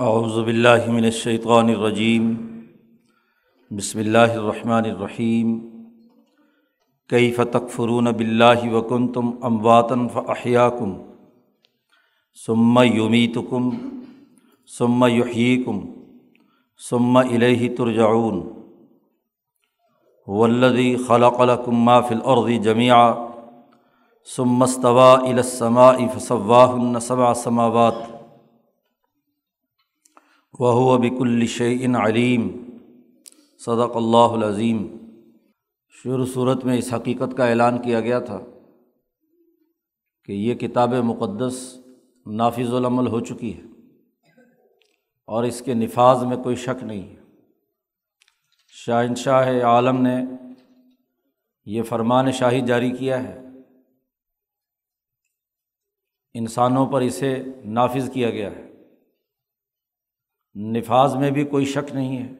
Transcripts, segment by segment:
اعوذ باللہ من الشیطان الرجیم۔ بسم اللہ الرحمن الرحیم۔ کیف تکفرون باللہ وکنتم امواتن فاحیاکم۔ ثم یمیتکم، ثم یحییکم، ثم الیہ ترجعون۔ والذی خلق لکم ما فی الارض جميعا ثم استوى الى السماء فسواهن سبع سماوات۔ وہ بک الشعین علیم۔ صدق اللہ العظیم۔ شروع صورت میں اس حقیقت کا اعلان کیا گیا تھا کہ یہ کتاب مقدس نافذ العمل ہو چکی ہے اور اس کے نفاذ میں کوئی شک نہیں ہے۔ شاہنشاہ عالم نے یہ فرمان شاہی جاری کیا ہے۔ انسانوں پر اسے نافذ کیا گیا ہے۔ نفاذ میں بھی کوئی شک نہیں ہے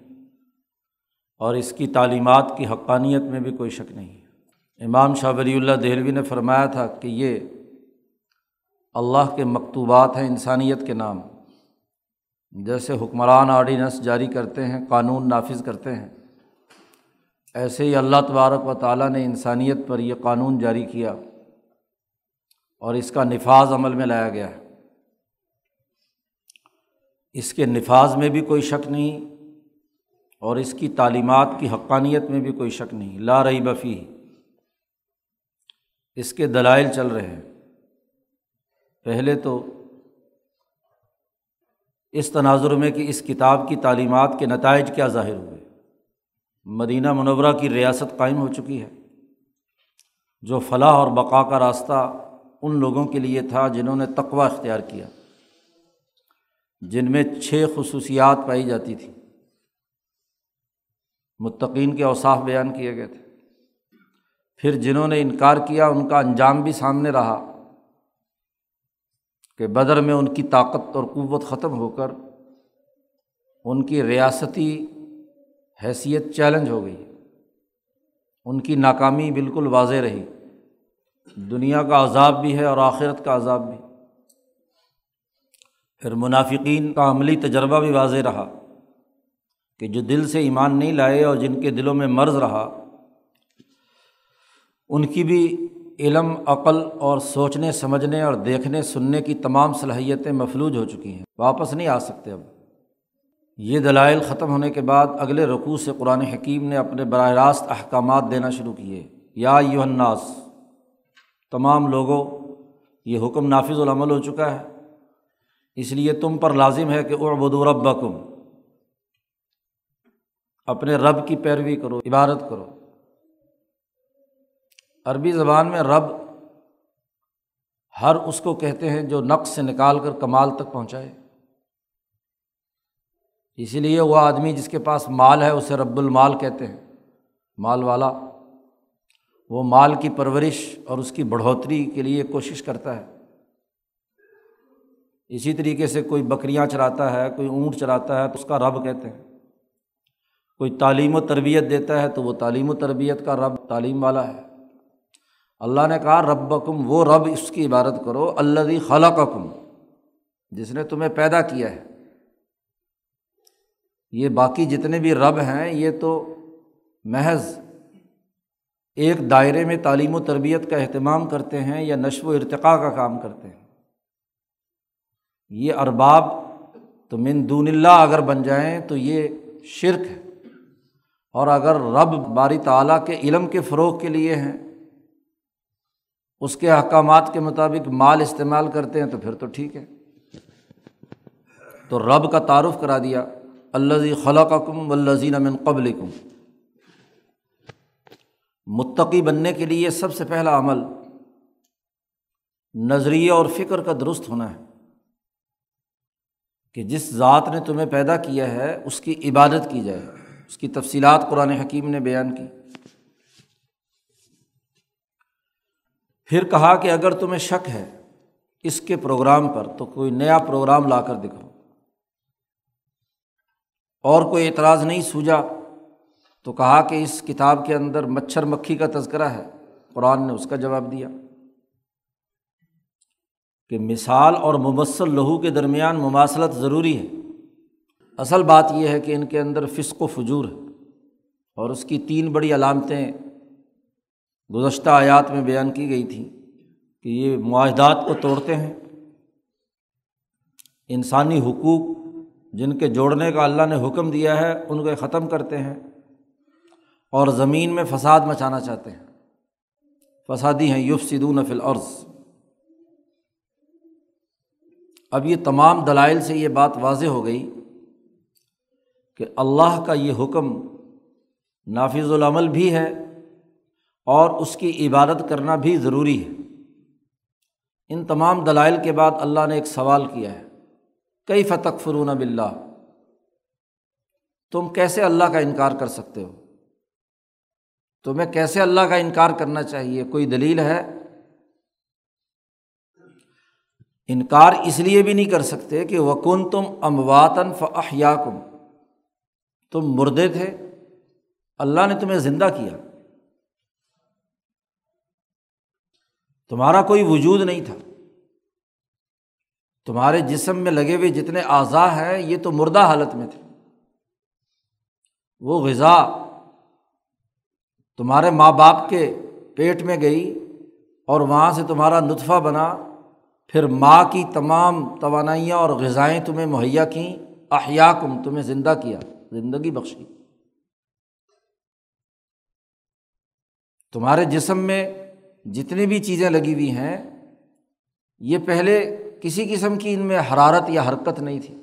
اور اس کی تعلیمات کی حقانیت میں بھی کوئی شک نہیں ہے۔ امام شاہ ولی اللہ دہلوی نے فرمایا تھا کہ یہ اللہ کے مکتوبات ہیں انسانیت کے نام۔ جیسے حکمران آرڈیننس جاری کرتے ہیں، قانون نافذ کرتے ہیں، ایسے ہی اللہ تبارک و تعالیٰ نے انسانیت پر یہ قانون جاری کیا اور اس کا نفاذ عمل میں لایا گیا ہے۔ اس کے نفاذ میں بھی کوئی شک نہیں اور اس کی تعلیمات کی حقانیت میں بھی کوئی شک نہیں، لا رہی بفی اس کے دلائل چل رہے ہیں۔ پہلے تو اس تناظر میں کہ اس کتاب کی تعلیمات کے نتائج کیا ظاہر ہوئے۔ مدینہ منورہ کی ریاست قائم ہو چکی ہے۔ جو فلاح اور بقا کا راستہ ان لوگوں کے لیے تھا جنہوں نے تقوا اختیار کیا۔ جن میں چھ خصوصیات پائی جاتی تھیں۔ متقین کے اوصاف بیان کیے گئے تھے۔ پھر جنہوں نے انکار کیا، ان کا انجام بھی سامنے رہا کہ بدر میں ان کی طاقت اور قوت ختم ہو کر ان کی ریاستی حیثیت چیلنج ہو گئی۔ ان کی ناکامی بالکل واضح رہی۔ دنیا کا عذاب بھی ہے اور آخرت کا عذاب بھی۔ پھر منافقین کا عملی تجربہ بھی واضح رہا کہ جو دل سے ایمان نہیں لائے اور جن کے دلوں میں مرض رہا، ان کی بھی علم، عقل اور سوچنے، سمجھنے اور دیکھنے، سننے کی تمام صلاحیتیں مفلوج ہو چکی ہیں۔ واپس نہیں آ سکتے اب۔ یہ دلائل ختم ہونے کے بعد اگلے رقوع سے قرآن حکیم نے اپنے براہ راست احکامات دینا شروع کیے۔ یا یو الناس، تمام لوگوں، یہ حکم نافذ العمل ہو چکا ہے۔ اس لیے تم پر لازم ہے کہ اربد رب کم اپنے رب کی پیروی کرو، عبادت کرو۔ عربی زبان میں رب ہر اس کو کہتے ہیں جو نقص سے نکال کر کمال تک پہنچائے۔ اسی لیے وہ آدمی جس کے پاس مال ہے، اسے رب المال کہتے ہیں۔ مال والا، وہ مال کی پرورش اور اس کی بڑھوتری کے لیے کوشش کرتا ہے۔ اسی طریقے سے کوئی بکریاں چلاتا ہے، کوئی اونٹ چلاتا ہے تو اس کا رب کہتے ہیں۔ کوئی تعلیم و تربیت دیتا ہے تو وہ تعلیم و تربیت کا رب، تعلیم والا ہے۔ اللہ نے کہا رب کم وہ رب اس کی عبادت کرو اللہ خلا کا کم جس نے تمہیں پیدا کیا ہے۔ یہ باقی جتنے بھی رب ہیں، یہ تو محض ایک دائرے میں تعلیم و تربیت کا اہتمام کرتے ہیں یا نشو و ارتقاء کا کام کرتے ہیں۔ یہ ارباب تو من دون اللہ اگر بن جائیں تو یہ شرک ہے۔ اور اگر رب باری تعلیٰ کے علم کے فروغ کے لیے ہیں، اس کے احکامات کے مطابق مال استعمال کرتے ہیں تو پھر تو ٹھیک ہے۔ تو رب کا تعارف کرا دیا اللہ خلا کم و الزین امن قبل کم متقی بننے کے لیے سب سے پہلا عمل نظریہ اور فکر کا درست ہونا ہے۔ کہ جس ذات نے تمہیں پیدا کیا ہے، اس کی عبادت کی جائے۔ اس کی تفصیلات قرآن حکیم نے بیان کی۔ پھر کہا کہ اگر تمہیں شک ہے اس کے پروگرام پر، تو کوئی نیا پروگرام لا کر دکھاؤ۔ اور کوئی اعتراض نہیں سوجا۔ تو کہا کہ اس کتاب کے اندر مچھر مکھی کا تذکرہ ہے۔ قرآن نے اس کا جواب دیا۔ کہ مثال اور مبصل لہو کے درمیان مماثلت ضروری ہے۔ اصل بات یہ ہے کہ ان کے اندر فسق و فجور ہے اور اس کی تین بڑی علامتیں گزشتہ آیات میں بیان کی گئی تھیں کہ یہ معاہدات کو توڑتے ہیں۔ انسانی حقوق جن کے جوڑنے کا اللہ نے حکم دیا ہے، ان کو ختم کرتے ہیں اور زمین میں فساد مچانا چاہتے ہیں۔ فسادی ہیں یوف سدون فل عرض اب یہ تمام دلائل سے یہ بات واضح ہو گئی کہ اللہ کا یہ حکم نافذ العمل بھی ہے اور اس کی عبادت کرنا بھی ضروری ہے۔ ان تمام دلائل کے بعد اللہ نے ایک سوال کیا ہے۔ کئی فتق فرون بلّہ تم کیسے اللہ کا انکار کر سکتے ہو؟ تمہیں کیسے اللہ کا انکار کرنا چاہیے؟ کوئی دلیل ہے؟ انکار اس لیے بھی نہیں کر سکتے کہ وکن تم امواتن فیا کم تم مردے تھے، اللہ نے تمہیں زندہ کیا۔ تمہارا کوئی وجود نہیں تھا۔ تمہارے جسم میں لگے ہوئے جتنے اعضاء ہیں، یہ تو مردہ حالت میں تھے۔ وہ غذا تمہارے ماں باپ کے پیٹ میں گئی اور وہاں سے تمہارا نطفہ بنا۔ پھر ماں کی تمام توانائیاں اور غذائیں تمہیں مہیا کیں، احیا کم، تمہیں زندہ کیا، زندگی بخشی تمہارے جسم میں جتنی بھی چیزیں لگی ہوئی ہیں، یہ پہلے کسی قسم کی ان میں حرارت یا حرکت نہیں تھی۔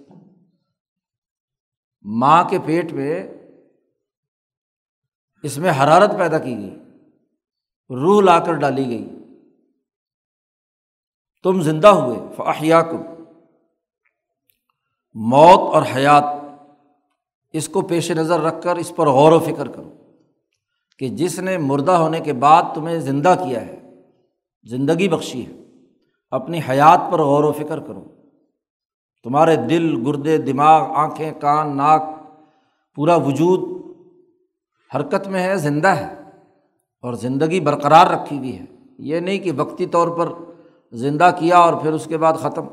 ماں کے پیٹ میں اس میں حرارت پیدا کی گئی، روح لا کر ڈالی گئی۔ تم زندہ ہوئے فاحیا کم موت اور حیات، اس کو پیش نظر رکھ کر اس پر غور و فکر کرو کہ جس نے مردہ ہونے کے بعد تمہیں زندہ کیا ہے، زندگی بخشی ہے، اپنی حیات پر غور و فکر کرو۔ تمہارے دل، گردے، دماغ، آنکھیں، کان، ناک، پورا وجود حرکت میں ہے، زندہ ہے اور زندگی برقرار رکھی ہوئی ہے۔ یہ نہیں کہ وقتی طور پر زندہ کیا اور پھر اس کے بعد ختم۔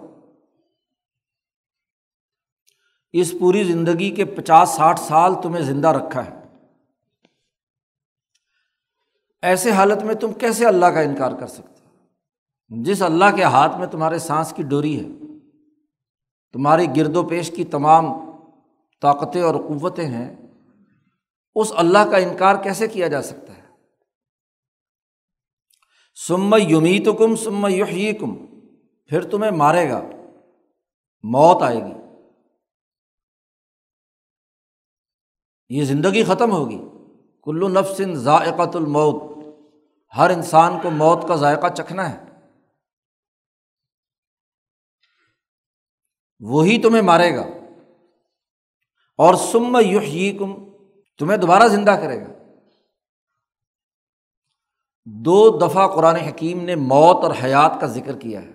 اس پوری زندگی کے پچاس ساٹھ سال تمہیں زندہ رکھا ہے۔ ایسے حالت میں تم کیسے اللہ کا انکار کر سکتے جس اللہ کے ہاتھ میں تمہارے سانس کی ڈوری ہے، تمہاری گرد و پیش کی تمام طاقتیں اور قوتیں ہیں، اس اللہ کا انکار کیسے کیا جا سکتا سم یومی تو کم سم یحیی کم پھر تمہیں مارے گا، موت آئے گی۔ یہ زندگی ختم ہوگی۔ کلو نفسن ذائقۃ الموت، ہر انسان کو موت کا ذائقہ چکھنا ہے۔ وہی تمہیں مارے گا۔ اور سم یحیی کم تمہیں دوبارہ زندہ کرے گا۔ دو دفعہ قرآن حکیم نے موت اور حیات کا ذکر کیا ہے۔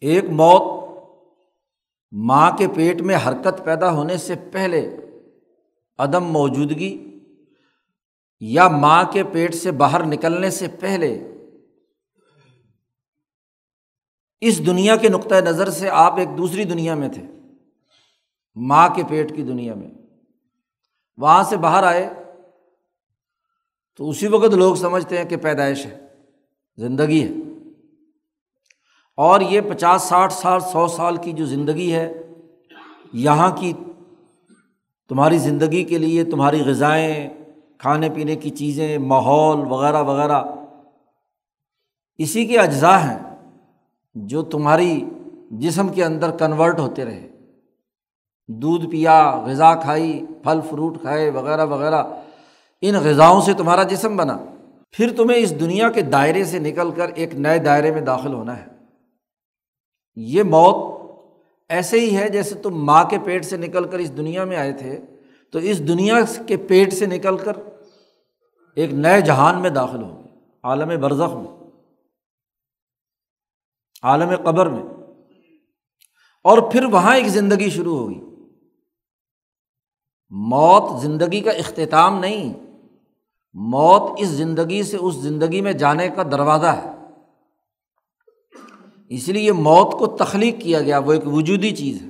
ایک موت ماں کے پیٹ میں حرکت پیدا ہونے سے پہلے عدم موجودگی یا ماں کے پیٹ سے باہر نکلنے سے پہلے اس دنیا کے نقطۂ نظر سے آپ ایک دوسری دنیا میں تھے، ماں کے پیٹ کی دنیا میں۔ وہاں سے باہر آئے تو اسی وقت لوگ سمجھتے ہیں کہ پیدائش ہے، زندگی ہے۔ اور یہ پچاس، ساٹھ سال، سو سال کی جو زندگی ہے، یہاں کی تمہاری زندگی کے لیے تمہاری غذائیں، کھانے پینے کی چیزیں، ماحول وغیرہ وغیرہ، اسی کے اجزاء ہیں جو تمہاری جسم کے اندر کنورٹ ہوتے رہے۔ دودھ پیا، غذا کھائی، پھل فروٹ کھائے، وغیرہ وغیرہ۔ ان غذاؤں سے تمہارا جسم بنا۔ پھر تمہیں اس دنیا کے دائرے سے نکل کر ایک نئے دائرے میں داخل ہونا ہے۔ یہ موت ایسے ہی ہے جیسے تم ماں کے پیٹ سے نکل کر اس دنیا میں آئے تھے۔ تو اس دنیا کے پیٹ سے نکل کر ایک نئے جہان میں داخل ہو عالم برزخ میں۔ عالم قبر میں۔ اور پھر وہاں ایک زندگی شروع ہوگی۔ موت زندگی کا اختتام نہیں۔ موت اس زندگی سے اس زندگی میں جانے کا دروازہ ہے۔ اس لیے موت کو تخلیق کیا گیا، وہ ایک وجودی چیز ہے۔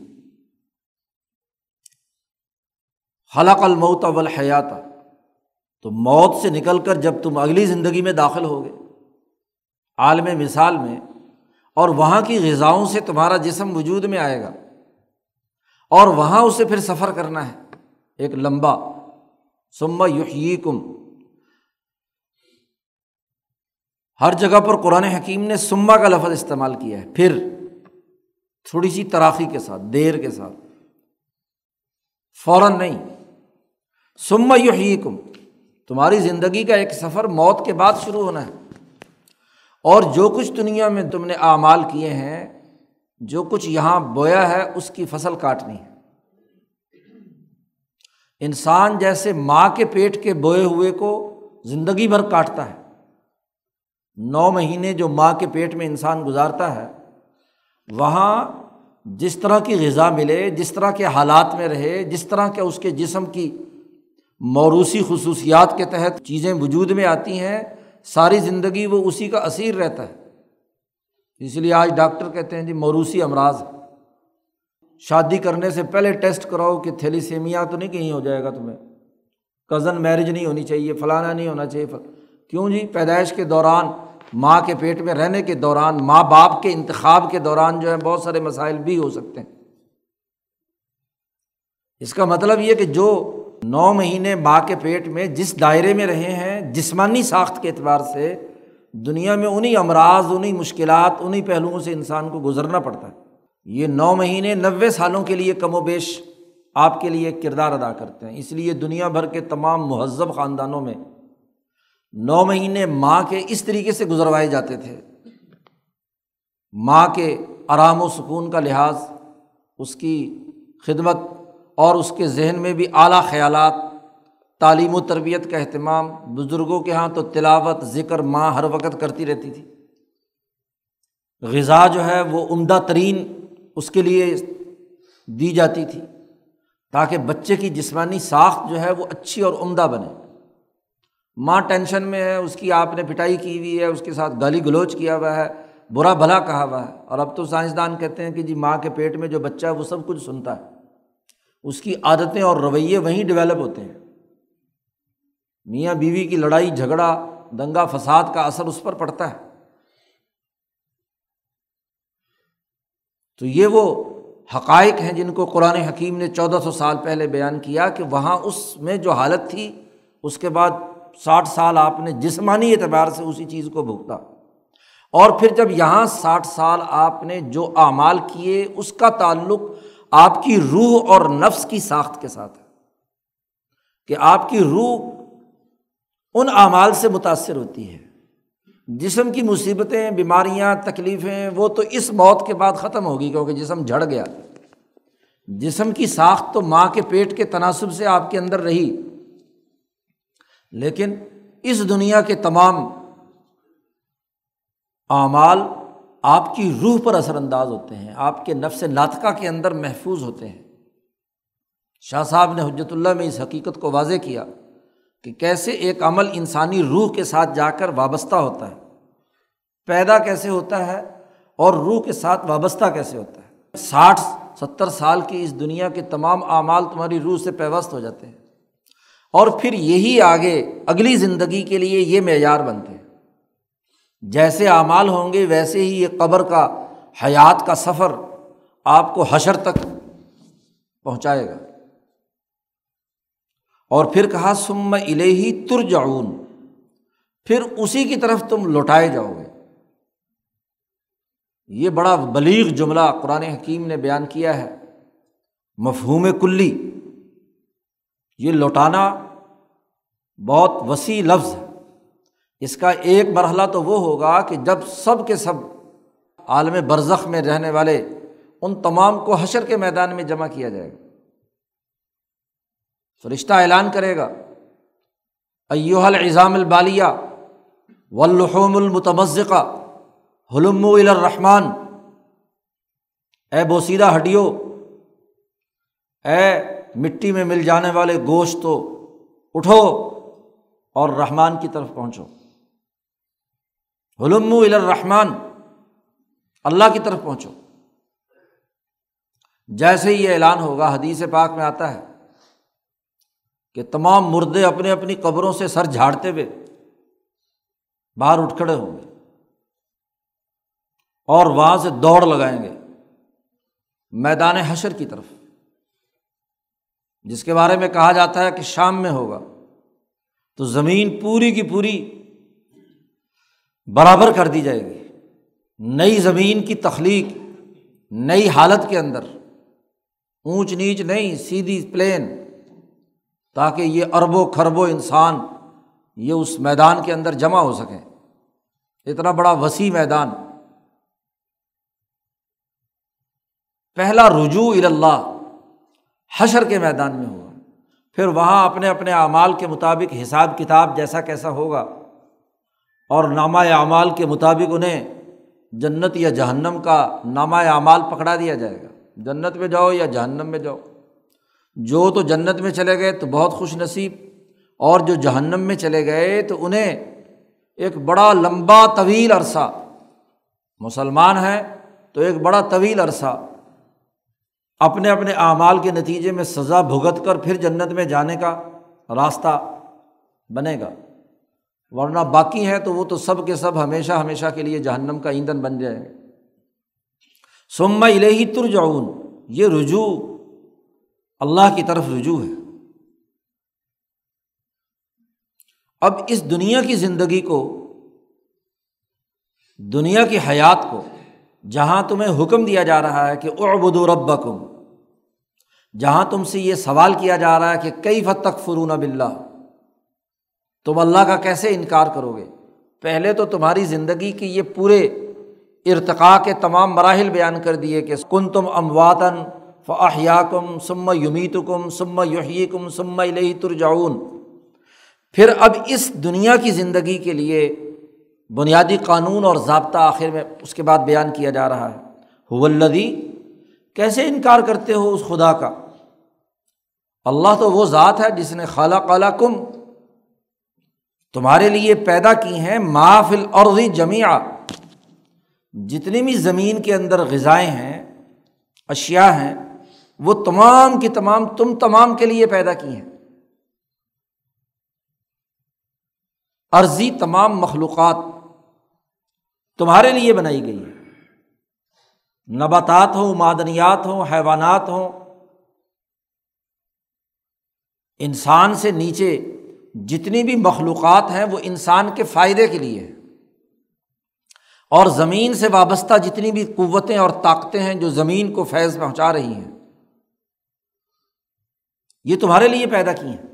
حلق الموت والحیات۔ تو موت سے نکل کر جب تم اگلی زندگی میں داخل ہو گئے عالم مثال میں، اور وہاں کی غذاؤں سے تمہارا جسم وجود میں آئے گا، اور وہاں اسے پھر سفر کرنا ہے، ایک لمبا سما یحیی ہر جگہ پر قرآن حکیم نے سما کا لفظ استعمال کیا ہے۔ پھر تھوڑی سی تراخی کے ساتھ، دیر کے ساتھ۔ فوراً نہیں۔ سما یحیی کم تمہاری زندگی کا ایک سفر موت کے بعد شروع ہونا ہے۔ اور جو کچھ دنیا میں تم نے اعمال کیے ہیں، جو کچھ یہاں بویا ہے، اس کی فصل کاٹنی ہے۔ انسان جیسے ماں کے پیٹ کے بوئے ہوئے کو زندگی بھر کاٹتا ہے۔ نو مہینے جو ماں کے پیٹ میں انسان گزارتا ہے، وہاں جس طرح کی غذا ملے، جس طرح کے حالات میں رہے، جس طرح کے اس کے جسم کی موروثی خصوصیات کے تحت چیزیں وجود میں آتی ہیں، ساری زندگی وہ اسی کا اثیر رہتا ہے۔ اس لیے آج ڈاکٹر کہتے ہیں جی موروثی امراض۔ شادی کرنے سے پہلے ٹیسٹ کراؤ کہ تھیلیسیمیا تو نہیں کہیں ہو جائے گا تمہیں۔ کزن میرج نہیں ہونی چاہیے، فلانا نہیں ہونا چاہیے۔ کیوں جی؟ پیدائش کے دوران ماں کے پیٹ میں رہنے کے دوران، ماں باپ کے انتخاب کے دوران جو ہے بہت سارے مسائل بھی ہو سکتے ہیں۔ اس کا مطلب یہ کہ جو نو مہینے ماں کے پیٹ میں جس دائرے میں رہے ہیں، جسمانی ساخت کے اعتبار سے دنیا میں انہیں امراض انہیں مشکلات انہیں پہلوؤں سے انسان کو گزرنا پڑتا ہے۔ یہ نو مہینے نوے سالوں کے لیے کم و بیش آپ کے لیے کردار ادا کرتے ہیں۔ اس لیے دنیا بھر کے تمام مہذب خاندانوں میں نو مہینے ماں کے اس طریقے سے گزروائے جاتے تھے۔ ماں کے آرام و سکون کا لحاظ، اس کی خدمت اور اس کے ذہن میں بھی اعلیٰ خیالات، تعلیم و تربیت کا اہتمام بزرگوں کے یہاں تو تلاوت، ذکر ماں ہر وقت کرتی رہتی تھی۔ غذا جو ہے وہ عمدہ ترین اس کے لیے دی جاتی تھی تاکہ بچے کی جسمانی ساخت جو ہے وہ اچھی اور عمدہ بنے۔ ماں ٹینشن میں ہے، اس کی آپ نے پٹائی کی ہوئی ہے، اس کے ساتھ گالی گلوچ کیا ہوا ہے، برا بھلا کہا ہوا ہے۔ اور اب تو سائنسدان کہتے ہیں کہ جی ماں کے پیٹ میں جو بچہ ہے، وہ سب کچھ سنتا ہے۔ اس کی عادتیں اور رویے وہیں ڈیولپ ہوتے ہیں۔ میاں بیوی کی لڑائی، جھگڑا، دنگا فساد کا اثر اس پر پڑتا ہے۔ تو یہ وہ حقائق ہیں جن کو قرآن حکیم نے چودہ سو سال پہلے بیان کیا کہ وہاں اس میں جو حالت تھی، اس کے بعد ساٹھ سال آپ نے جسمانی اعتبار سے اسی چیز کو بھگتا۔ اور پھر جب یہاں ساٹھ سال آپ نے جو اعمال کیے، اس کا تعلق آپ کی روح اور نفس کی ساخت کے ساتھ ہے۔ کہ آپ کی روح ان اعمال سے متاثر ہوتی ہے۔ جسم کی مصیبتیں، بیماریاں، تکلیفیں، وہ تو اس موت کے بعد ختم ہوگی کیونکہ جسم جھڑ گیا۔ جسم کی ساخت تو ماں کے پیٹ کے تناسب سے آپ کے اندر رہی۔ لیکن اس دنیا کے تمام اعمال آپ کی روح پر اثر انداز ہوتے ہیں، آپ کے نفس ناطقہ کے اندر محفوظ ہوتے ہیں۔ شاہ صاحب نے حجرت اللہ میں اس حقیقت کو واضح کیا کہ کیسے ایک عمل انسانی روح کے ساتھ جا کر وابستہ ہوتا ہے۔ پیدا کیسے ہوتا ہے اور روح کے ساتھ وابستہ کیسے ہوتا ہے۔ ساٹھ، ستر سال کی اس دنیا کے تمام اعمال تمہاری روح سے پیوست ہو جاتے ہیں۔ اور پھر یہی آگے اگلی زندگی کے لیے یہ معیار بنتے ہیں۔ جیسے اعمال ہوں گے، ویسے ہی یہ قبر کا، حیات کا سفر آپ کو حشر تک پہنچائے گا۔ اور پھر کہا سم الہی تر جاؤن پھر اسی کی طرف تم لوٹائے جاؤ گے۔ یہ بڑا بلیغ جملہ قرآن حکیم نے بیان کیا ہے۔ مفہوم کلی۔ یہ لوٹانا بہت وسیع لفظ ہے۔ اس کا ایک مرحلہ تو وہ ہوگا کہ جب سب کے سب عالم برزخ میں رہنے والے ان تمام کو حشر کے میدان میں جمع کیا جائے گا۔ فرشتہ اعلان کرے گا ایوہ الزام البالیہ واللحوم المتمزقہ حلم الرحمٰن اے بوسیدہ ہڈیو اے مٹی میں مل جانے والے گوشت تو اٹھو اور رحمان کی طرف پہنچو۔ حلم الرحمان اللہ کی طرف پہنچو۔ جیسے ہی یہ اعلان ہوگا، حدیث پاک میں آتا ہے کہ تمام مردے اپنے اپنی قبروں سے سر جھاڑتے ہوئے باہر اٹھ کھڑے ہوں گے اور وہاں سے دوڑ لگائیں گے۔ میدان حشر کی طرف۔ جس کے بارے میں کہا جاتا ہے کہ شام میں ہوگا، تو زمین پوری کی پوری برابر کر دی جائے گی۔ نئی زمین کی تخلیق، نئی حالت کے اندر۔ اونچ نیچ نہیں، سیدھی پلین۔ تاکہ یہ اربوں کھربوں انسان یہ اس میدان کے اندر جمع ہو سکیں۔ اتنا بڑا وسیع میدان۔ پہلا رجوع اللہ۔ حشر کے میدان میں ہوا پھر وہاں اپنے اپنے اعمال کے مطابق حساب کتاب جیسا کیسا ہوگا۔ اور نامہ اعمال کے مطابق انہیں جنت یا جہنم کا نامہ اعمال پکڑا دیا جائے گا۔ جنت میں جاؤ یا جہنم میں جاؤ۔ جو تو جنت میں چلے گئے تو بہت خوش نصیب۔ اور جو جہنم میں چلے گئے تو انہیں ایک بڑا لمبا طویل عرصہ۔ مسلمان ہیں تو ایک بڑا طویل عرصہ۔ اپنے اپنے اعمال کے نتیجے میں سزا بھگت کر پھر جنت میں جانے کا راستہ بنے گا۔ ورنہ باقی ہے تو وہ تو سب کے سب ہمیشہ ہمیشہ کے لیے جہنم کا ایندھن بن جائے گا۔ سما الہی ترجعون، یہ رجوع اللہ کی طرف رجوع ہے۔ اب اس دنیا کی زندگی کو، دنیا کی حیات کو جہاں تمہیں حکم دیا جا رہا ہے کہ ابود و رب جہاں تم سے یہ سوال کیا جا رہا ہے کہ کئی فت تک فرون بلّہ تم اللہ کا کیسے انکار کرو گے پہلے تو تمہاری زندگی کی یہ پورے ارتقاء کے تمام مراحل بیان کر دیے کہ کن تم امواتن فاحیا کم سم یمیت کم سم یحیی کم سم الہی ترجعون۔ پھر اب اس دنیا کی زندگی کے لیے بنیادی قانون اور ضابطہ آخر میں اس کے بعد بیان کیا جا رہا ہے۔ ولدی کیسے انکار کرتے ہو اس خدا کا؟ اللہ تو وہ ذات ہے جس نے خالہ کالا کم تمہارے لیے پیدا کی ہیں محفل اور جمیا جتنی بھی زمین کے اندر غذائیں ہیں اشیا ہیں، وہ تمام کی تمام، تم تمام کے لیے پیدا کی ہیں۔ عرضی تمام مخلوقات تمہارے لیے بنائی گئی ہے نباتات ہوں، معدنیات ہوں، حیوانات ہوں۔ انسان سے نیچے جتنی بھی مخلوقات ہیں، وہ انسان کے فائدے کے لیے اور زمین سے وابستہ جتنی بھی قوتیں اور طاقتیں ہیں جو زمین کو فیض پہنچا رہی ہیں، یہ تمہارے لیے پیدا کی ہیں۔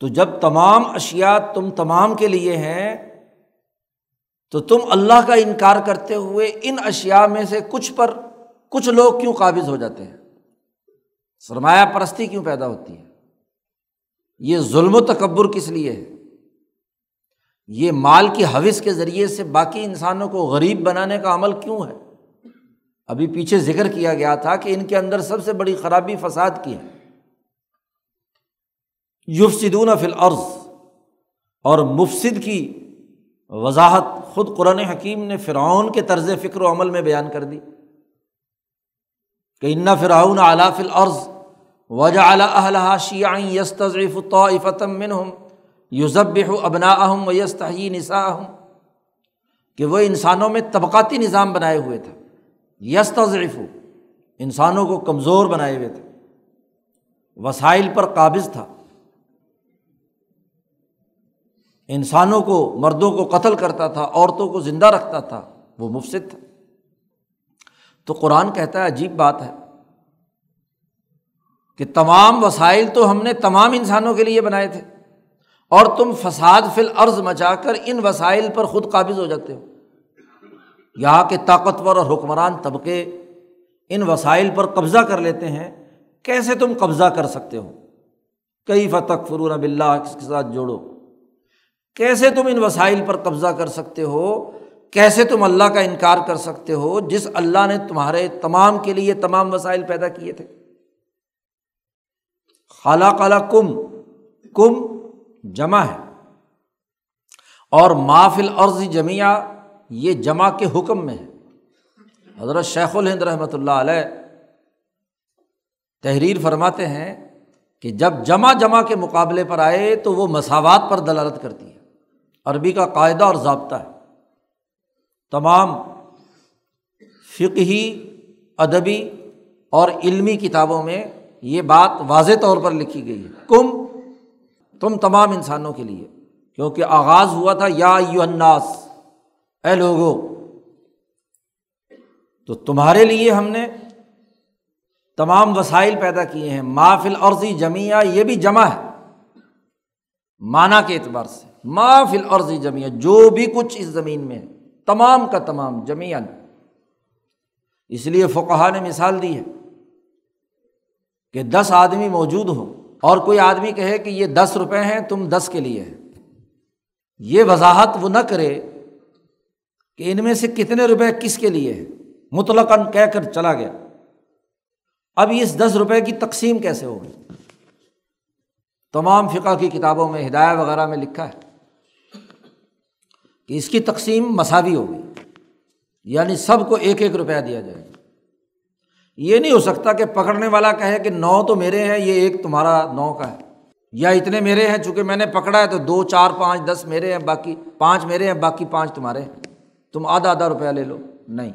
تو جب تمام اشیا تم تمام کے لیے ہیں، تو تم اللہ کا انکار کرتے ہوئے ان اشیا میں سے کچھ پر کچھ لوگ کیوں قابض ہو جاتے ہیں؟ سرمایہ پرستی کیوں پیدا ہوتی ہے؟ یہ ظلم و تکبر کس لیے ہے؟ یہ مال کی حوث کے ذریعے سے باقی انسانوں کو غریب بنانے کا عمل کیوں ہے؟ ابھی پیچھے ذکر کیا گیا تھا کہ ان کے اندر سب سے بڑی خرابی فساد کی ہے۔ یوفسدون فل عرض اور مفصد کی وضاحت خود قرآن حکیم نے فرعون کے طرز فکر و عمل میں بیان کر دی۔ کہ ان فرعون اعلیٰ فل عرض وجہ اعلیٰ شیعین یستضعف طائفتم منہم یوزب ابنا اہم و یستحی نسا اہم کہ وہ انسانوں میں طبقاتی نظام بنائے ہوئے تھے۔ یستضعف، انسانوں کو کمزور بنائے ہوئے تھے۔ وسائل پر قابض تھا۔ انسانوں کو، مردوں کو قتل کرتا تھا، عورتوں کو زندہ رکھتا تھا، وہ مفصد تھا تو قرآن کہتا ہے، عجیب بات ہے کہ تمام وسائل تو ہم نے تمام انسانوں کے لیے بنائے تھے، اور تم فساد فل عرض مچا کر ان وسائل پر خود قابض ہو جاتے ہو۔ یہاں کے طاقتور اور حکمران طبقے ان وسائل پر قبضہ کر لیتے ہیں۔ کیسے تم قبضہ کر سکتے ہو؟ کئی فتق فرون بلّہ اس کے ساتھ جوڑو؟ کیسے تم ان وسائل پر قبضہ کر سکتے ہو؟ کیسے تم اللہ کا انکار کر سکتے ہو؟ جس اللہ نے تمہارے تمام کے لیے تمام وسائل پیدا کیے تھے۔ خالہ کالا کم کم جمع ہے۔ اور مافل عرض جمعہ یہ جمع کے حکم میں ہے۔ حضرت شیخ الہند رحمۃ اللہ علیہ تحریر فرماتے ہیں کہ جب جمع جمع کے مقابلے پر آئے تو وہ مساوات پر دلالت کرتی ہے عربی کا قاعدہ اور ضابطہ ہے۔ تمام فقہی، ادبی اور علمی کتابوں میں یہ بات واضح طور پر لکھی گئی ہے۔ کم، تم تمام انسانوں کے لیے، کیونکہ آغاز ہوا تھا، یا یو اناس اے لوگو، تو تمہارے لیے ہم نے تمام وسائل پیدا کیے ہیں۔ محفل عرضی جمعہ یہ بھی جمع ہے مانا کے اعتبار سے۔ محفل عرضی جمعہ جو بھی کچھ اس زمین میں ہے، تمام کا تمام جمیان اس لیے فقہ نے مثال دی ہے کہ دس آدمی موجود ہو اور کوئی آدمی کہے کہ یہ دس روپے ہیں، تم دس کے لیے ہیں۔ یہ وضاحت وہ نہ کرے کہ ان میں سے کتنے روپے کس کے لیے ہیں۔ مطلق کہہ کر چلا گیا۔ اب اس دس روپے کی تقسیم کیسے ہوگی تمام فقہ کی کتابوں میں ہدایہ وغیرہ میں لکھا ہے۔ کہ اس کی تقسیم مساوی ہوگی یعنی سب کو ایک ایک روپیہ دیا جائے۔ گا یہ نہیں ہو سکتا کہ پکڑنے والا کہے کہ نو تو میرے ہیں، یہ ایک تمہارا نو کا ہے۔ یا اتنے میرے ہیں چونکہ میں نے پکڑا ہے تو دو، چار، پانچ، دس میرے ہیں، باقی پانچ میرے ہیں، باقی پانچ تمہارے ہیں۔ تم آدھا آدھا روپیہ لے لو۔ نہیں۔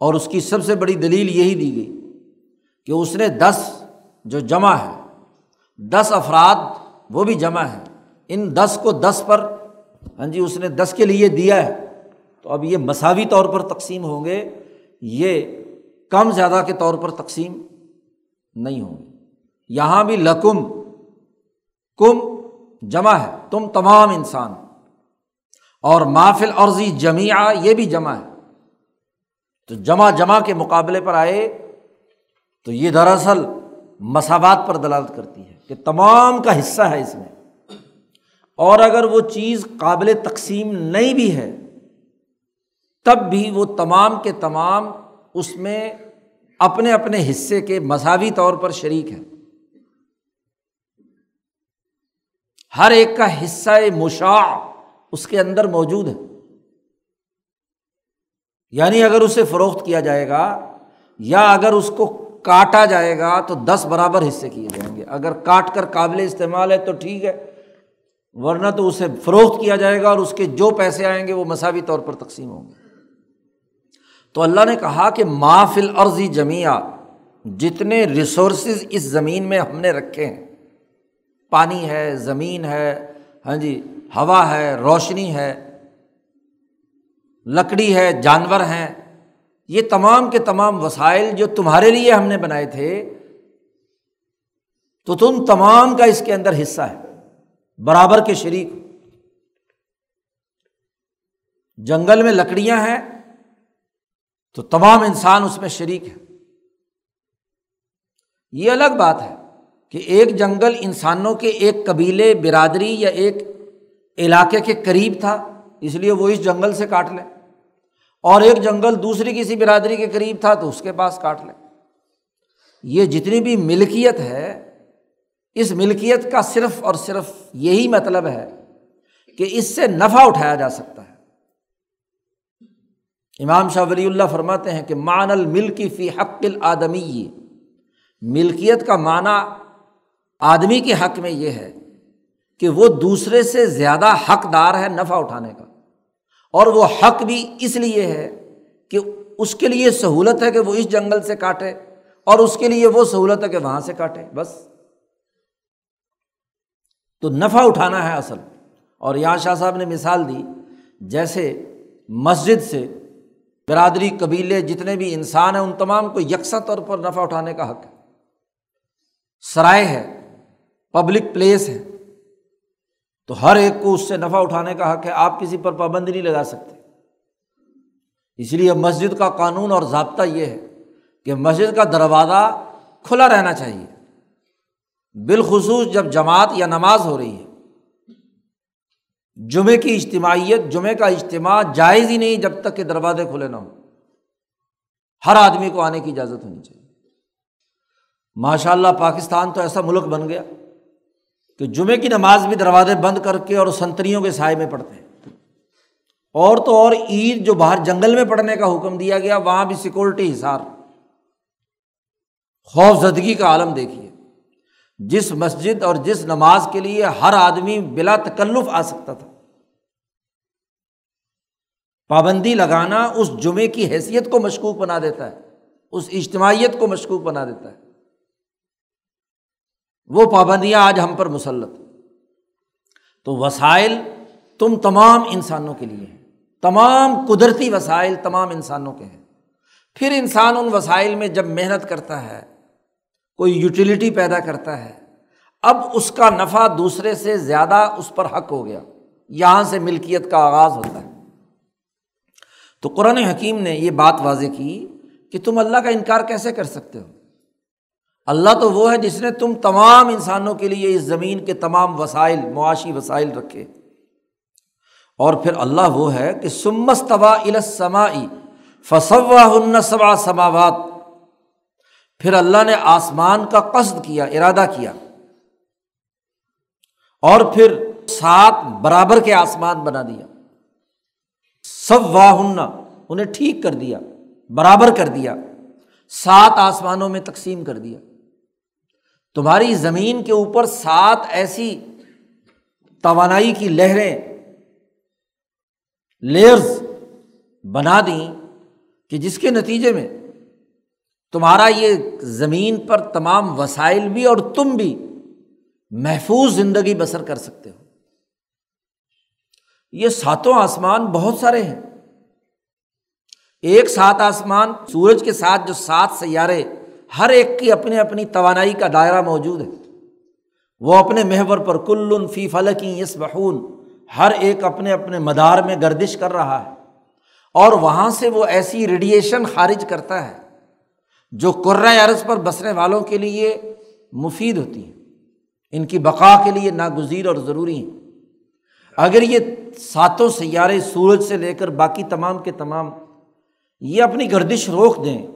اور اس کی سب سے بڑی دلیل یہی دی گئی کہ اس نے دس جو جمع ہے، دس افراد، وہ بھی جمع ہے ان دس کو دس پر ہاں جی اس نے دس کے لیے دیا ہے۔ تو اب یہ مساوی طور پر تقسیم ہوں گے۔ یہ کم زیادہ کے طور پر تقسیم نہیں ہوں گی یہاں بھی لکم، کم جمع ہے۔ تم تمام انسان۔ اور محفل عرضی جمعہ یہ بھی جمع ہے۔ تو جمع جمع کے مقابلے پر آئے تو یہ دراصل مساوات پر دلالت کرتی ہے کہ تمام کا حصہ ہے اس میں۔ اور اگر وہ چیز قابل تقسیم نہیں بھی ہے، تب بھی وہ تمام کے تمام اس میں اپنے اپنے حصے کے مساوی طور پر شریک ہے ہر ایک کا حصہ مشاع اس کے اندر موجود ہے۔ یعنی اگر اسے فروخت کیا جائے گا یا اگر اس کو کاٹا جائے گا تو دس برابر حصے کیے جائیں گے۔ اگر کاٹ کر قابل استعمال ہے تو ٹھیک ہے۔ ورنہ تو اسے فروخت کیا جائے گا اور اس کے جو پیسے آئیں گے وہ مساوی طور پر تقسیم ہوں گے۔ تو اللہ نے کہا کہ مافل عرضی جمعہ جتنے ریسورسز اس زمین میں ہم نے رکھے ہیں، پانی ہے، زمین ہے ہاں جی ہوا ہے، روشنی ہے، لکڑی ہے، جانور ہیں، یہ تمام کے تمام وسائل جو تمہارے لیے ہم نے بنائے تھے، تو تم تمام کا اس کے اندر حصہ ہے۔ برابر کے شریک جنگل میں لکڑیاں ہیں تو تمام انسان اس میں شریک ہے یہ الگ بات ہے کہ ایک جنگل انسانوں کے ایک قبیلے، برادری یا ایک علاقے کے قریب تھا، اس لیے وہ اس جنگل سے کاٹ لیں۔ اور ایک جنگل دوسری کسی برادری کے قریب تھا تو اس کے پاس کاٹ لیں۔ یہ جتنی بھی ملکیت ہے اس ملکیت کا صرف اور صرف یہی مطلب ہے کہ اس سے نفع اٹھایا جا سکتا ہے۔ امام شاہ ولی اللہ فرماتے ہیں کہ مان الملکی فی حق العدمی ملکیت کا معنی آدمی کے حق میں یہ ہے کہ وہ دوسرے سے زیادہ حقدار ہے نفع اٹھانے کا۔ اور وہ حق بھی اس لیے ہے کہ اس کے لیے سہولت ہے کہ وہ اس جنگل سے کاٹے اور اس کے لیے وہ سہولت ہے کہ وہاں سے کاٹے، بس۔ تو نفع اٹھانا ہے اصل۔ اور یہاں شاہ صاحب نے مثال دی، جیسے مسجد سے برادری، قبیلے، جتنے بھی انسان ہیں، ان تمام کو یکساں طور پر نفع اٹھانے کا حق ہے۔ سرائے ہے پبلک پلیس ہے۔ تو ہر ایک کو اس سے نفع اٹھانے کا حق ہے، آپ کسی پر پابندی نہیں لگا سکتے۔ اس لیے مسجد کا قانون اور ضابطہ یہ ہے کہ مسجد کا دروازہ کھلا رہنا چاہیے۔ بالخصوص جب جماعت یا نماز ہو رہی ہے۔ جمعے کی اجتماعیت، جمعے کا اجتماع جائز ہی نہیں جب تک کہ دروازے کھلے نہ ہوں۔ ہر آدمی کو آنے کی اجازت ہونی چاہیے۔ ماشاء اللہ پاکستان تو ایسا ملک بن گیا کہ جمعے کی نماز بھی دروازے بند کر کے اور سنتریوں کے سائے میں پڑھتے ہیں۔ اور تو اور عید جو باہر جنگل میں پڑھنے کا حکم دیا گیا، وہاں بھی سیکورٹی حسار خوف زدگی کا عالم دیکھیے۔ جس مسجد اور جس نماز کے لیے ہر آدمی بلا تکلف آ سکتا تھا۔ پابندی لگانا اس جمعے کی حیثیت کو مشکوک بنا دیتا ہے، اس اجتماعیت کو مشکوک بنا دیتا ہے۔ وہ پابندیاں آج ہم پر مسلط۔ تو وسائل تم تمام انسانوں کے لیے ہیں۔ تمام قدرتی وسائل تمام انسانوں کے ہیں۔ پھر انسان ان وسائل میں جب محنت کرتا ہے کوئی یوٹیلیٹی پیدا کرتا ہے، اب اس کا نفع دوسرے سے زیادہ اس پر حق ہو گیا۔ یہاں سے ملکیت کا آغاز ہوتا ہے۔ تو قرآن حکیم نے یہ بات واضح کی کہ تم اللہ کا انکار کیسے کر سکتے ہو؟ اللہ تو وہ ہے جس نے تم تمام انسانوں کے لیے اس زمین کے تمام وسائل، معاشی وسائل رکھے۔ اور پھر اللہ وہ ہے کہ سمس طبا السمائی فصوا سبا سماوات پھر اللہ نے آسمان کا قصد کیا، ارادہ کیا۔ اور پھر سات برابر کے آسمان بنا دیا۔ سب واہ انہیں ٹھیک کر دیا، برابر کر دیا۔ سات آسمانوں میں تقسیم کر دیا۔ تمہاری زمین کے اوپر سات ایسی توانائی کی لہریں لیئرز بنا دیں کہ جس کے نتیجے میں تمہارا یہ زمین پر تمام وسائل بھی اور تم بھی محفوظ زندگی بسر کر سکتے ہو۔ یہ ساتوں آسمان بہت سارے ہیں۔ ایک سات آسمان سورج کے ساتھ جو سات سیارے ہر ایک کی اپنی اپنی توانائی کا دائرہ موجود ہے۔ وہ اپنے محور پر کل فی فلکی یس بہون ہر ایک اپنے اپنے مدار میں گردش کر رہا ہے۔ اور وہاں سے وہ ایسی ریڈیئیشن خارج کرتا ہے۔ جو قرۂۂ عرض پر بسنے والوں کے لیے مفید ہوتی ہے ان کی بقا کے لیے ناگزیر اور ضروری ہیں۔ اگر یہ ساتوں سیارے سورج سے لے کر باقی تمام کے تمام یہ اپنی گردش روک دیں،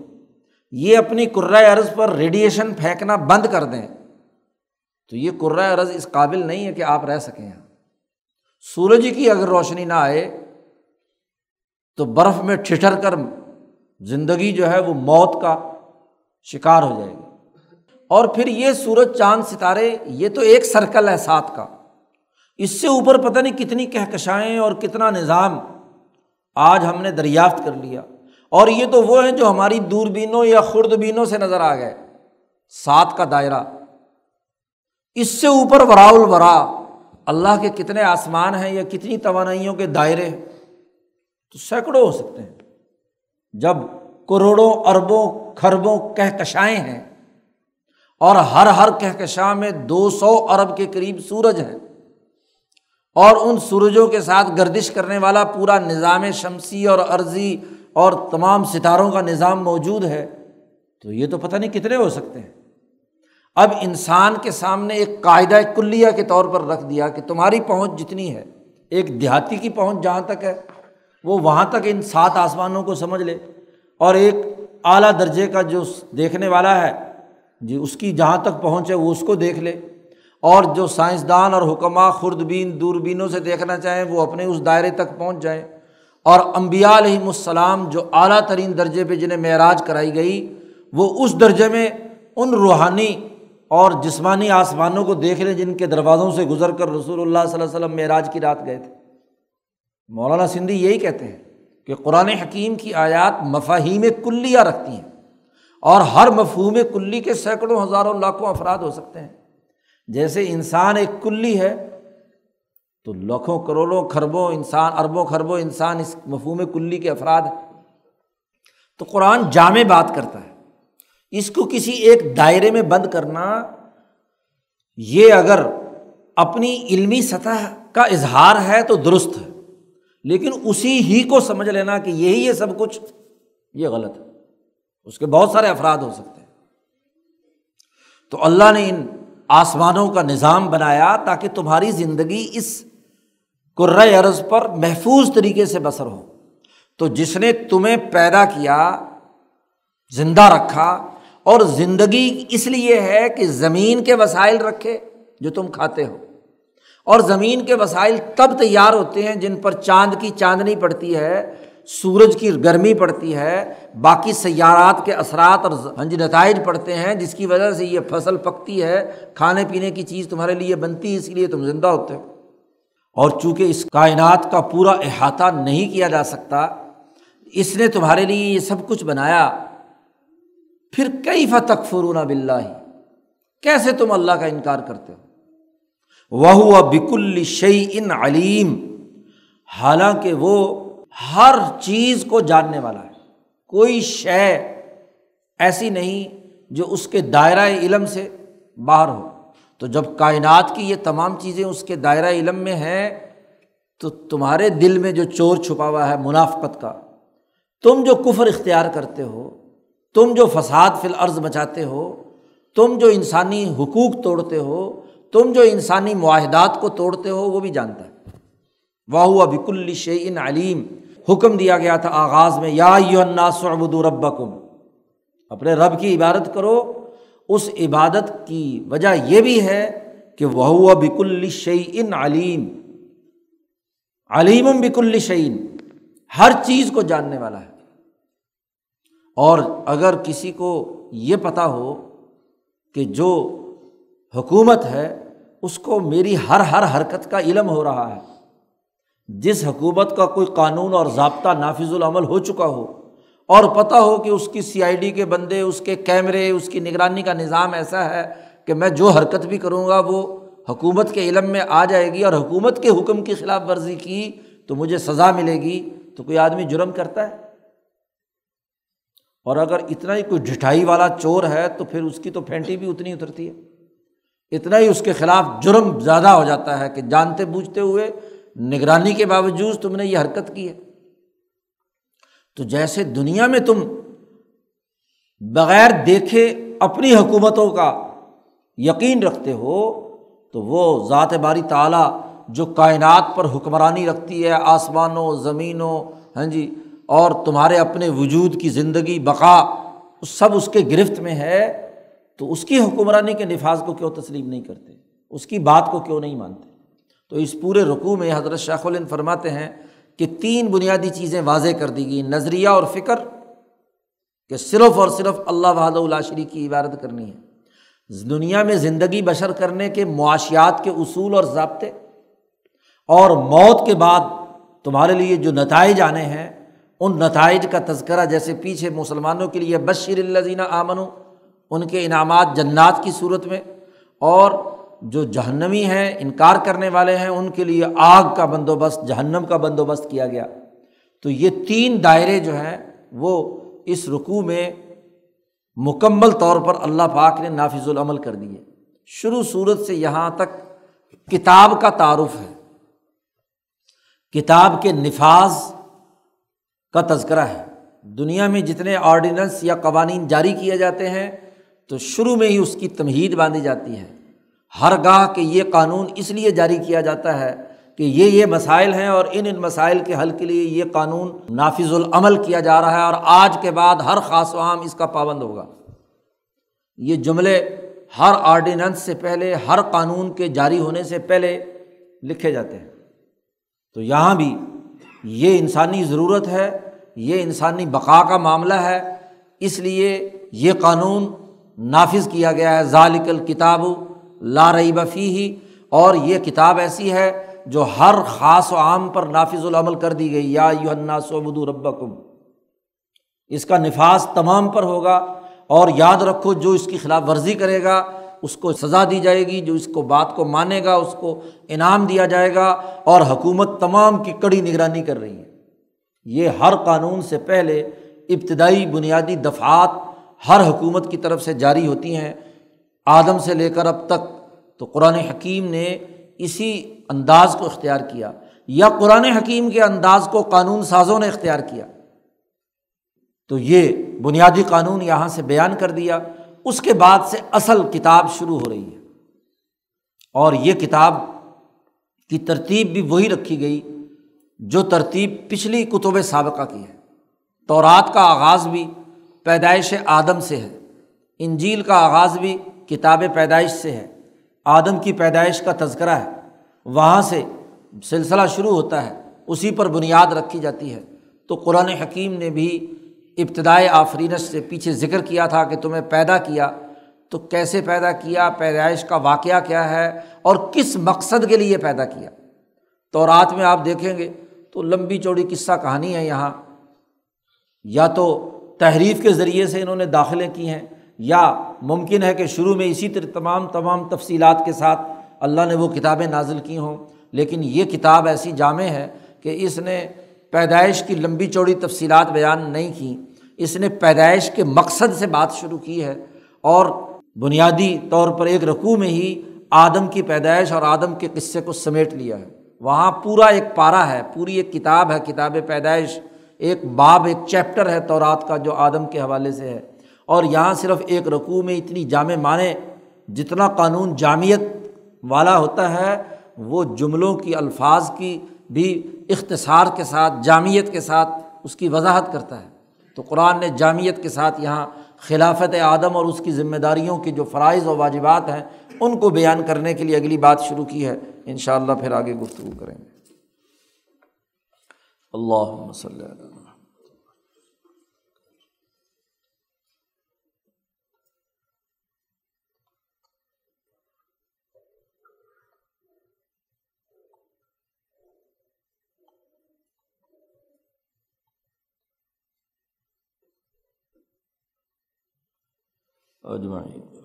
یہ اپنی قرۂۂ عرض پر ریڈیئیشن پھینکنا بند کر دیں، تو یہ قرۂۂ عرض اس قابل نہیں ہے کہ آپ رہ سکیں۔ سورج کی اگر روشنی نہ آئے، تو برف میں ٹھٹر کر زندگی جو ہے وہ موت کا شکار ہو جائے گی۔ اور پھر یہ سورج، چاند، ستارے، یہ تو ایک سرکل ہے سات کا۔ اس سے اوپر پتہ نہیں کتنی کہکشائیں اور کتنا نظام آج ہم نے دریافت کر لیا۔ اور یہ تو وہ ہیں جو ہماری دوربینوں یا خوردبینوں سے نظر آ گئے۔ سات کا دائرہ۔ اس سے اوپر ورا الورا۔ اللہ کے کتنے آسمان ہیں یا کتنی توانائیوں کے دائرے۔ تو سینکڑوں ہو سکتے ہیں۔ جب کروڑوں اربوں کھربوں کہکشائیں ہیں اور ہر ہر کہکشاں میں دو سو ارب کے قریب سورج ہیں اور ان سورجوں کے ساتھ گردش کرنے والا پورا نظام شمسی اور عرضی اور تمام ستاروں کا نظام موجود ہے تو یہ تو پتہ نہیں کتنے ہو سکتے ہیں۔ اب انسان کے سامنے ایک قاعدہ کلیہ کے طور پر رکھ دیا کہ تمہاری پہنچ جتنی ہے، ایک دیہاتی کی پہنچ جہاں تک ہے، وہ وہاں تک ان سات آسمانوں کو سمجھ لے۔ اور ایک اعلیٰ درجے کا جو دیکھنے والا ہے جی اس کی جہاں تک پہنچے، وہ اس کو دیکھ لے۔ اور جو سائنسدان اور حکمہ خوردبین، دوربینوں سے دیکھنا چاہیں، وہ اپنے اس دائرے تک پہنچ جائیں۔ اور امبیا علیہم السلام جو اعلیٰ ترین درجے پہ جنہیں معراج کرائی گئی، وہ اس درجے میں ان روحانی اور جسمانی آسمانوں کو دیکھ لیں جن کے دروازوں سے گزر کر رسول اللہ صلی اللہ علیہ وسلم معراج کی رات گئے تھے۔ مولانا سندھی یہی کہتے ہیں۔ کہ قرآن حکیم کی آیات مفاہیم کلیہ رکھتی ہیں اور ہر مفہوم کلی کے سینکڑوں ہزاروں لاکھوں افراد ہو سکتے ہیں۔ جیسے انسان ایک کلی ہے، تو لاکھوں، کروڑوں، کھربوں انسان، اربوں، کھربوں انسان اس مفہوم کلی کے افراد ہیں۔ تو قرآن جامع بات کرتا ہے۔ اس کو کسی ایک دائرے میں بند کرنا، یہ اگر اپنی علمی سطح کا اظہار ہے تو درست ہے۔ لیکن اسی ہی کو سمجھ لینا کہ یہی ہے سب کچھ، یہ غلط ہے۔ اس کے بہت سارے افراد ہو سکتے ہیں۔ تو اللہ نے ان آسمانوں کا نظام بنایا تاکہ تمہاری زندگی اس عرض پر محفوظ طریقے سے بسر ہو۔ تو جس نے تمہیں پیدا کیا، زندہ رکھا، اور زندگی اس لیے ہے کہ زمین کے وسائل رکھے جو تم کھاتے ہو۔ اور زمین کے وسائل تب تیار ہوتے ہیں جن پر چاند کی چاندنی پڑتی ہے، سورج کی گرمی پڑتی ہے، باقی سیارات کے اثرات اور ہاں جی نتائج پڑتے ہیں، جس کی وجہ سے یہ فصل پکتی ہے، کھانے پینے کی چیز تمہارے لیے بنتی ہے، اس لیے تم زندہ ہوتے ہو۔ اور چونکہ اس کائنات کا پورا احاطہ نہیں کیا جا سکتا، اس نے تمہارے لیے یہ سب کچھ بنایا۔ پھر کئی فتق فرون بلّہ ہی کیسے تم اللہ کا انکار کرتے ہو؟ وہ بک الشعی ان علیم۔ حالانکہ وہ ہر چیز کو جاننے والا ہے۔ کوئی شے ایسی نہیں جو اس کے دائرۂ علم سے باہر ہو۔ تو جب کائنات کی یہ تمام چیزیں اس کے دائرۂ علم میں ہیں، تو تمہارے دل میں جو چور چھپا ہوا ہے منافقت کا، تم جو کفر اختیار کرتے ہو، تم جو فساد فی العرض مچاتے ہو، تم جو انسانی حقوق توڑتے ہو تم جو انسانی معاہدات کو توڑتے ہو وہ بھی جانتا ہے۔ واہ بک الشعین علیم حکم دیا گیا تھا آغاز میں، یا رب اپنے رب کی عبادت کرو۔ اس عبادت کی وجہ یہ بھی ہے کہ وہ بک الشعین علیم علیم بک الشعین ہر چیز کو جاننے والا ہے۔ اور اگر کسی کو یہ پتہ ہو کہ جو حکومت ہے اس کو میری ہر ہر حرکت کا علم ہو رہا ہے۔ جس حکومت کا کوئی قانون اور ضابطہ نافذ العمل ہو چکا ہو اور پتہ ہو کہ اس کی سی آئی ڈی کے بندے، اس کے کیمرے، اس کی نگرانی کا نظام ایسا ہے کہ میں جو حرکت بھی کروں گا وہ حکومت کے علم میں آ جائے گی اور حکومت کے حکم کی خلاف ورزی کی تو مجھے سزا ملے گی۔ تو کوئی آدمی جرم کرتا ہے؟ اور اگر اتنا ہی کوئی ڈٹھائی والا چور ہے تو پھر اس کی تو پھینٹی بھی اتنی اترتی ہے۔ اتنا ہی اس کے خلاف جرم زیادہ ہو جاتا ہے کہ جانتے بوجھتے ہوئے نگرانی کے باوجود تم نے یہ حرکت کی ہے۔ تو جیسے دنیا میں تم بغیر دیکھے اپنی حکومتوں کا یقین رکھتے ہو، تو وہ ذات باری تعالیٰ جو کائنات پر حکمرانی رکھتی ہے، آسمانوں، زمینوں ہاں جی اور تمہارے اپنے وجود کی زندگی، بقا، سب اس کے گرفت میں ہے تو اس کی حکمرانی کے نفاذ کو کیوں تسلیم نہیں کرتے؟ اس کی بات کو کیوں نہیں مانتے؟ تو اس پورے رقوع میں حضرت شیخ الن فرماتے ہیں کہ تین بنیادی چیزیں واضح کر دی گئیں، نظریہ اور فکر، کہ صرف اور صرف اللہ وحد اللہ شریف کی عبادت کرنی ہے۔ دنیا میں زندگی بشر کرنے کے معاشیات کے اصول اور ضابطے اور موت کے بعد تمہارے لیے جو نتائج آنے ہیں، ان نتائج کا تذکرہ جیسے پیچھے مسلمانوں کے لیے بشیر الزینہ آمن ان کے انعامات جنات کی صورت میں اور جو جہنمی ہیں، انکار کرنے والے ہیں، ان کے لیے آگ کا بندوبست، جہنم کا بندوبست کیا گیا۔ تو یہ تین دائرے جو ہیں، وہ اس رقوع میں مکمل طور پر اللہ پاک نے نافذ العمل کر دیے۔ شروع صورت سے یہاں تک کتاب کا تعارف ہے۔ کتاب کے نفاذ کا تذکرہ ہے۔ دنیا میں جتنے آرڈیننس یا قوانین جاری کیے جاتے ہیں تو شروع میں ہی اس کی تمہید باندھی جاتی ہے۔ ہر گاہ کے یہ قانون اس لیے جاری کیا جاتا ہے کہ یہ یہ مسائل ہیں اور ان ان مسائل کے حل کے لیے یہ قانون نافذ العمل کیا جا رہا ہے اور آج کے بعد ہر خاص و عام اس کا پابند ہوگا۔ یہ جملے ہر آرڈیننس سے پہلے، ہر قانون کے جاری ہونے سے پہلے لکھے جاتے ہیں۔ تو یہاں بھی یہ انسانی ضرورت ہے، یہ انسانی بقا کا معاملہ ہے۔ اس لیے یہ قانون نافذ کیا گیا ہے، ذالک الکتاب لا رئی بفی ہی اور یہ کتاب ایسی ہے جو ہر خاص و عام پر نافذ العمل کر دی گئی۔ یا یو سعبد رب کم اس کا نفاذ تمام پر ہوگا، اور یاد رکھو، جو اس کی خلاف ورزی کرے گا، اس کو سزا دی جائے گی، جو اس کو بات کو مانے گا، اس کو انعام دیا جائے گا، اور حکومت تمام کی کڑی نگرانی کر رہی ہے۔ یہ ہر قانون سے پہلے ابتدائی بنیادی دفعات ہر حکومت کی طرف سے جاری ہوتی ہیں۔ آدم سے لے کر اب تک تو قرآن حکیم نے اسی انداز کو اختیار کیا یا قرآن حکیم کے انداز کو قانون سازوں نے اختیار کیا۔ تو یہ بنیادی قانون یہاں سے بیان کر دیا۔ اس کے بعد سے اصل کتاب شروع ہو رہی ہے۔ اور یہ کتاب کی ترتیب بھی وہی رکھی گئی جو ترتیب پچھلی کتب سابقہ کی ہے۔ تورات کا آغاز بھی پیدائش آدم سے ہے۔ انجیل کا آغاز بھی کتاب پیدائش سے ہے۔ آدم کی پیدائش کا تذکرہ ہے۔ وہاں سے سلسلہ شروع ہوتا ہے۔ اسی پر بنیاد رکھی جاتی ہے۔ تو قرآن حکیم نے بھی ابتدائے آفرینت سے پیچھے ذکر کیا تھا کہ تمہیں پیدا کیا۔ تو کیسے پیدا کیا؟ پیدائش کا واقعہ کیا ہے؟ اور کس مقصد کے لیے پیدا کیا؟ تو رات میں آپ دیکھیں گے تو لمبی چوڑی قصہ کہانی ہے یہاں۔ یا تو تحریف کے ذریعے سے انہوں نے داخلیں کی ہیں، یا ممکن ہے کہ شروع میں اسی طرح تمام تمام تفصیلات کے ساتھ اللہ نے وہ کتابیں نازل کی ہوں۔ لیکن یہ کتاب ایسی جامع ہے کہ اس نے پیدائش کی لمبی چوڑی تفصیلات بیان نہیں کیں اس نے پیدائش کے مقصد سے بات شروع کی ہے اور بنیادی طور پر ایک رقوع میں ہی آدم کی پیدائش اور آدم کے قصے کو سمیٹ لیا ہے۔ وہاں پورا ایک پارا ہے، پوری ایک کتاب ہے، کتاب پیدائش۔ ایک باب، ایک چیپٹر ہے تو رات کا جو آدم کے حوالے سے ہے۔ اور یہاں صرف ایک رقوع میں اتنی جامع معنی، جتنا قانون جامعت والا ہوتا ہے، وہ جملوں کی، الفاظ کی بھی اختصار کے ساتھ جامعت کے ساتھ اس کی وضاحت کرتا ہے۔ تو قرآن نے جامعت کے ساتھ یہاں خلافت آدم اور اس کی ذمہ داریوں کی جو فرائض و واجبات ہیں، ان کو بیان کرنے کے لیے اگلی بات شروع کی ہے۔ ان شاء اللہ پھر آگے گفتگو کریں گے۔ اللہ اجمعین۔